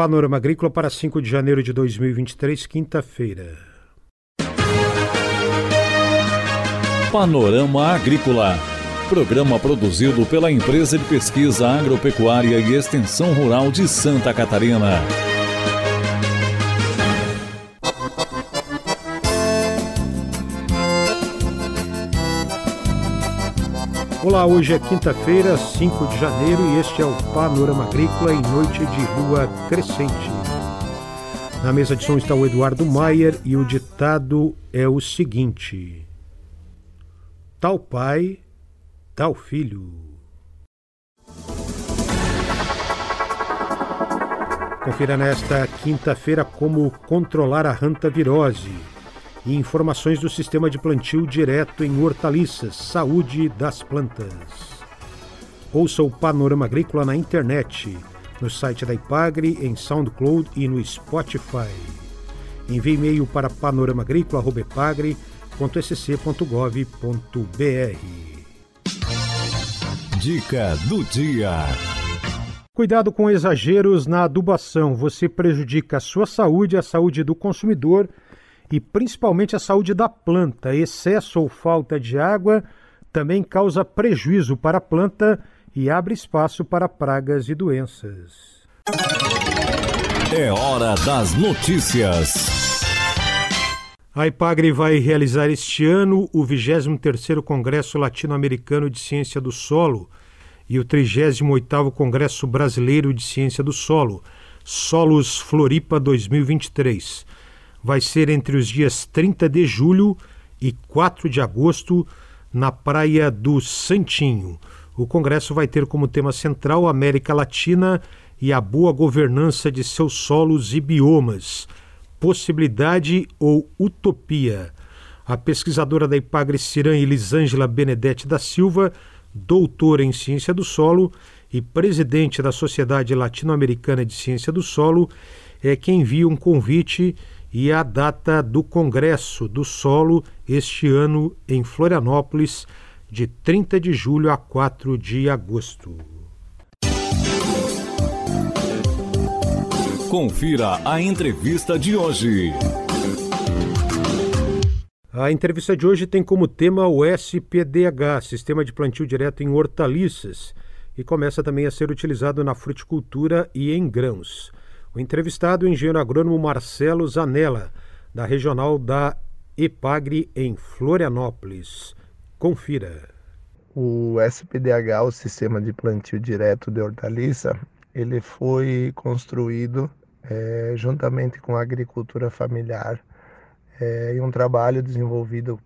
Panorama Agrícola para 5 de janeiro de 2023, quinta-feira. Panorama Agrícola. Programa produzido pela Empresa de Pesquisa Agropecuária e Extensão Rural de Santa Catarina. Olá, hoje é quinta-feira, 5 de janeiro, e este é o Panorama Agrícola em noite de lua crescente. Na mesa de som está o Eduardo Maier e o ditado é o seguinte: Tal pai, tal filho. Confira nesta quinta-feira como controlar a hantavirose e informações do sistema de plantio direto em hortaliças, saúde das plantas. Ouça o Panorama Agrícola na internet, no site da Ipagre, em SoundCloud e no Spotify. Envie e-mail para panoramaagrícola.epagre.sc.gov.br. Dica do dia. Cuidado com exageros na adubação. Você prejudica a sua saúde, a saúde do consumidor e principalmente a saúde da planta. Excesso ou falta de água também causa prejuízo para a planta e abre espaço para pragas e doenças. É hora das notícias. A IPAGRE vai realizar este ano o 23º Congresso Latino-Americano de Ciência do Solo e o 38º Congresso Brasileiro de Ciência do Solo, Solos Floripa 2023. Vai ser entre os dias 30 de julho e 4 de agosto na Praia do Santinho. O congresso vai ter como tema central a América Latina e a boa governança de seus solos e biomas, possibilidade ou utopia. A pesquisadora da Ipagre Ciran Elisângela Benedetti da Silva doutor em Ciência do Solo e presidente da Sociedade Latino-Americana de Ciência do Solo, é quem envia um convite e a data do Congresso do Solo este ano em Florianópolis, de 30 de julho a 4 de agosto. Confira a entrevista de hoje. A entrevista de hoje tem como tema o SPDH, Sistema de Plantio Direto em Hortaliças, e começa também a ser utilizado na fruticultura e em grãos. O entrevistado o engenheiro agrônomo Marcelo Zanella, da regional da EPAGRE em Florianópolis. Confira. O SPDH, o Sistema de Plantio Direto de Hortaliça, ele foi construído é, juntamente com a agricultura familiar é, e um trabalho desenvolvido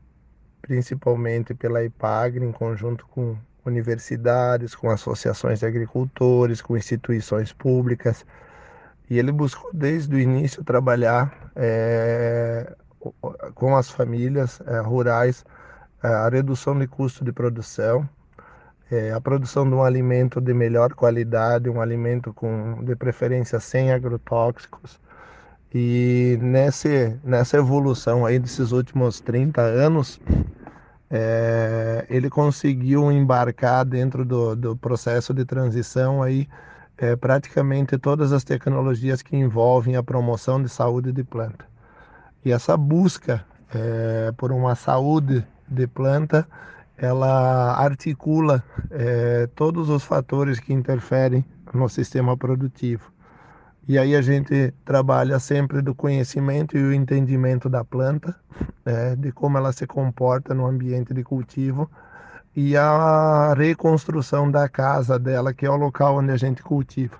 principalmente pela IPAGRE, em conjunto com universidades, com associações de agricultores, com instituições públicas. E ele buscou desde o início trabalhar é, com as famílias é, rurais é, a redução de custo de produção, é, a produção de um alimento de melhor qualidade, um alimento com de preferência sem agrotóxicos, e nesse, nessa evolução aí desses últimos 30 anos, é, ele conseguiu embarcar dentro do, do processo de transição aí é, praticamente todas as tecnologias que envolvem a promoção de saúde de planta. E essa busca é, por uma saúde de planta, ela articula é, todos os fatores que interferem no sistema produtivo. E aí a gente trabalha sempre do conhecimento e o entendimento da planta, né, de como ela se comporta no ambiente de cultivo e a reconstrução da casa dela, que é o local onde a gente cultiva.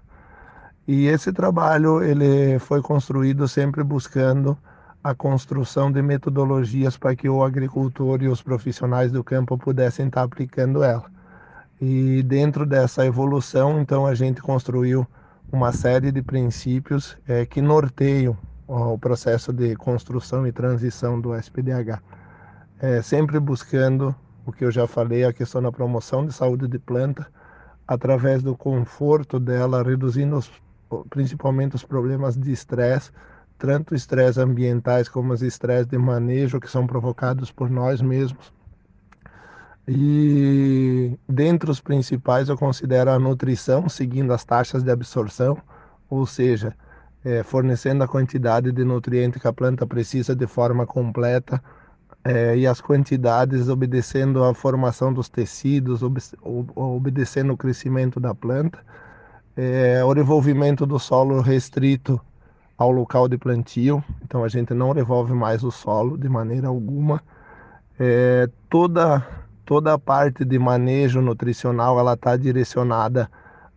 E esse trabalho ele foi construído sempre buscando a construção de metodologias para que o agricultor e os profissionais do campo pudessem estar aplicando ela. E dentro dessa evolução, então a gente construiu uma série de princípios é, que norteiam o processo de construção e transição do SPDH. É, sempre buscando o que eu já falei, a questão da promoção de saúde de planta, através do conforto dela, reduzindo os, principalmente os problemas de estresse, tanto estresse ambientais como os estresse de manejo que são provocados por nós mesmos. E dentre os principais eu considero a nutrição, seguindo as taxas de absorção, ou seja, é, fornecendo a quantidade de nutriente que a planta precisa de forma completa é, e as quantidades obedecendo à formação dos tecidos, obedecendo o crescimento da planta, é, o revolvimento do solo restrito ao local de plantio, então a gente não revolve mais o solo de maneira alguma. É, toda toda a parte de manejo nutricional ela está direcionada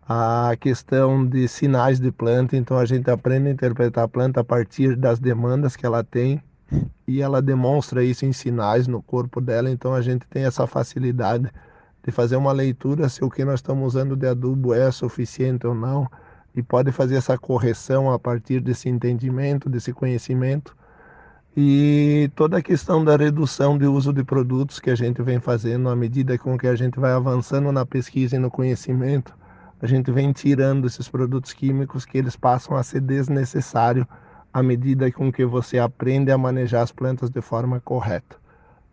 à questão de sinais de planta, então a gente aprende a interpretar a planta a partir das demandas que ela tem e ela demonstra isso em sinais no corpo dela, então a gente tem essa facilidade de fazer uma leitura se o que nós estamos usando de adubo é suficiente ou não e pode fazer essa correção a partir desse entendimento, desse conhecimento. E toda a questão da redução de uso de produtos que a gente vem fazendo à medida com que a gente vai avançando na pesquisa e no conhecimento, a gente vem tirando esses produtos químicos que eles passam a ser desnecessários à medida com que você aprende a manejar as plantas de forma correta.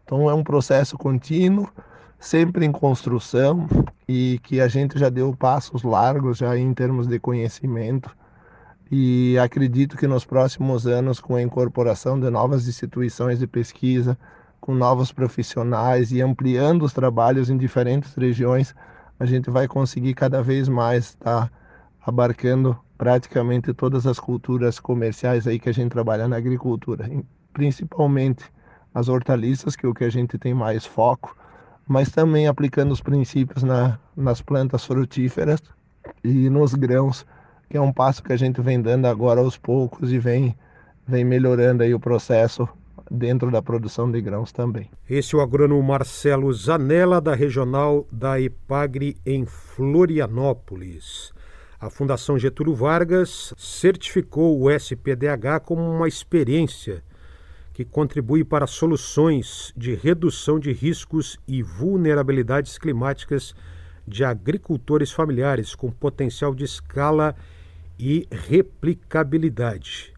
Então é um processo contínuo, sempre em construção e que a gente já deu passos largos já em termos de conhecimento e acredito que nos próximos anos com a incorporação de novas instituições de pesquisa, com novos profissionais e ampliando os trabalhos em diferentes regiões, a gente vai conseguir cada vez mais estar tá abarcando praticamente todas as culturas comerciais aí que a gente trabalha na agricultura, principalmente as hortaliças, que é o que a gente tem mais foco, mas também aplicando os princípios na, nas plantas frutíferas e nos grãos, que é um passo que a gente vem dando agora aos poucos e vem, vem melhorando aí o processo dentro da produção de grãos também. Esse é o agrônomo Marcelo Zanella, da regional da Epagre em Florianópolis. A Fundação Getúlio Vargas certificou o SPDH como uma experiência que contribui para soluções de redução de riscos e vulnerabilidades climáticas de agricultores familiares com potencial de escala e replicabilidade.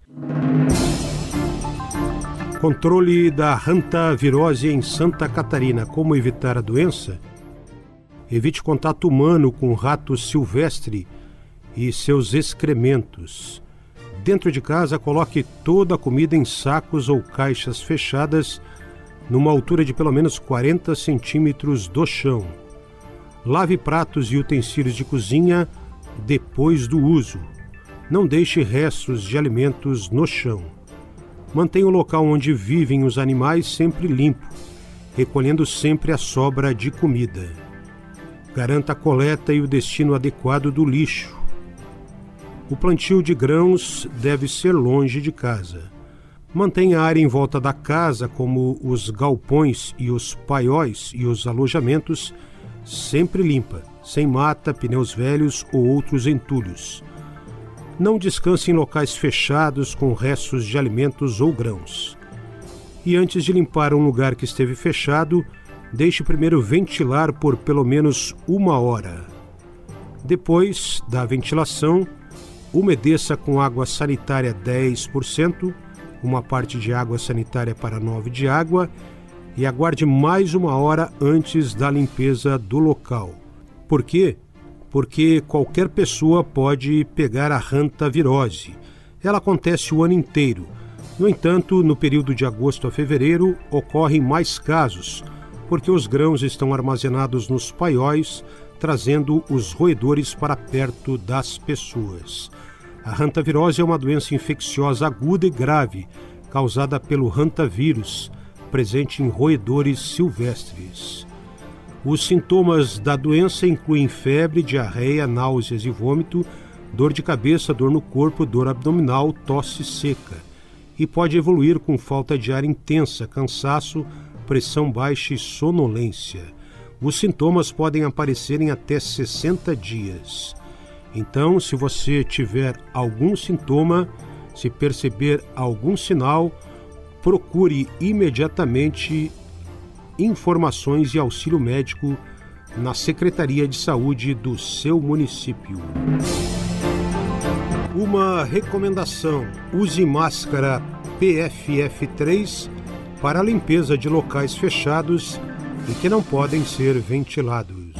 Controle da hantavirose em Santa Catarina. Como evitar a doença? Evite contato humano com rato silvestre e seus excrementos. Dentro de casa, coloque toda a comida em sacos ou caixas fechadas, numa altura de pelo menos 40 centímetros do chão. Lave pratos e utensílios de cozinha depois do uso. Não deixe restos de alimentos no chão. Mantenha o local onde vivem os animais sempre limpo, recolhendo sempre a sobra de comida. Garanta a coleta e o destino adequado do lixo. O plantio de grãos deve ser longe de casa. Mantenha a área em volta da casa, como os galpões e os paióis e os alojamentos, sempre limpa, sem mata, pneus velhos ou outros entulhos. Não descanse em locais fechados com restos de alimentos ou grãos. E antes de limpar um lugar que esteve fechado, deixe primeiro ventilar por pelo menos uma hora. Depois da ventilação, Umedeça com água sanitária 10%, uma parte de água sanitária para 9 de água e aguarde mais uma hora antes da limpeza do local. Por quê? Porque qualquer pessoa pode pegar a hantavirose. Ela acontece o ano inteiro. No entanto, no período de agosto a fevereiro ocorrem mais casos, porque os grãos estão armazenados nos paióis, trazendo os roedores para perto das pessoas. A hantavirose é uma doença infecciosa aguda e grave, causada pelo hantavírus, presente em roedores silvestres. Os sintomas da doença incluem febre, diarreia, náuseas e vômito, dor de cabeça, dor no corpo, dor abdominal, tosse seca. E pode evoluir com falta de ar intensa, cansaço, pressão baixa e sonolência. Os sintomas podem aparecer em até 60 dias. Então, se você tiver algum sintoma, se perceber algum sinal, procure imediatamente informações e auxílio médico na Secretaria de Saúde do seu município. Uma recomendação: use máscara PFF3 para limpeza de locais fechados e que não podem ser ventilados.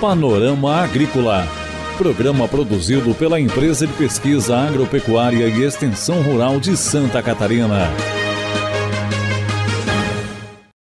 Panorama Agrícola. Programa produzido pela Empresa de Pesquisa Agropecuária e Extensão Rural de Santa Catarina.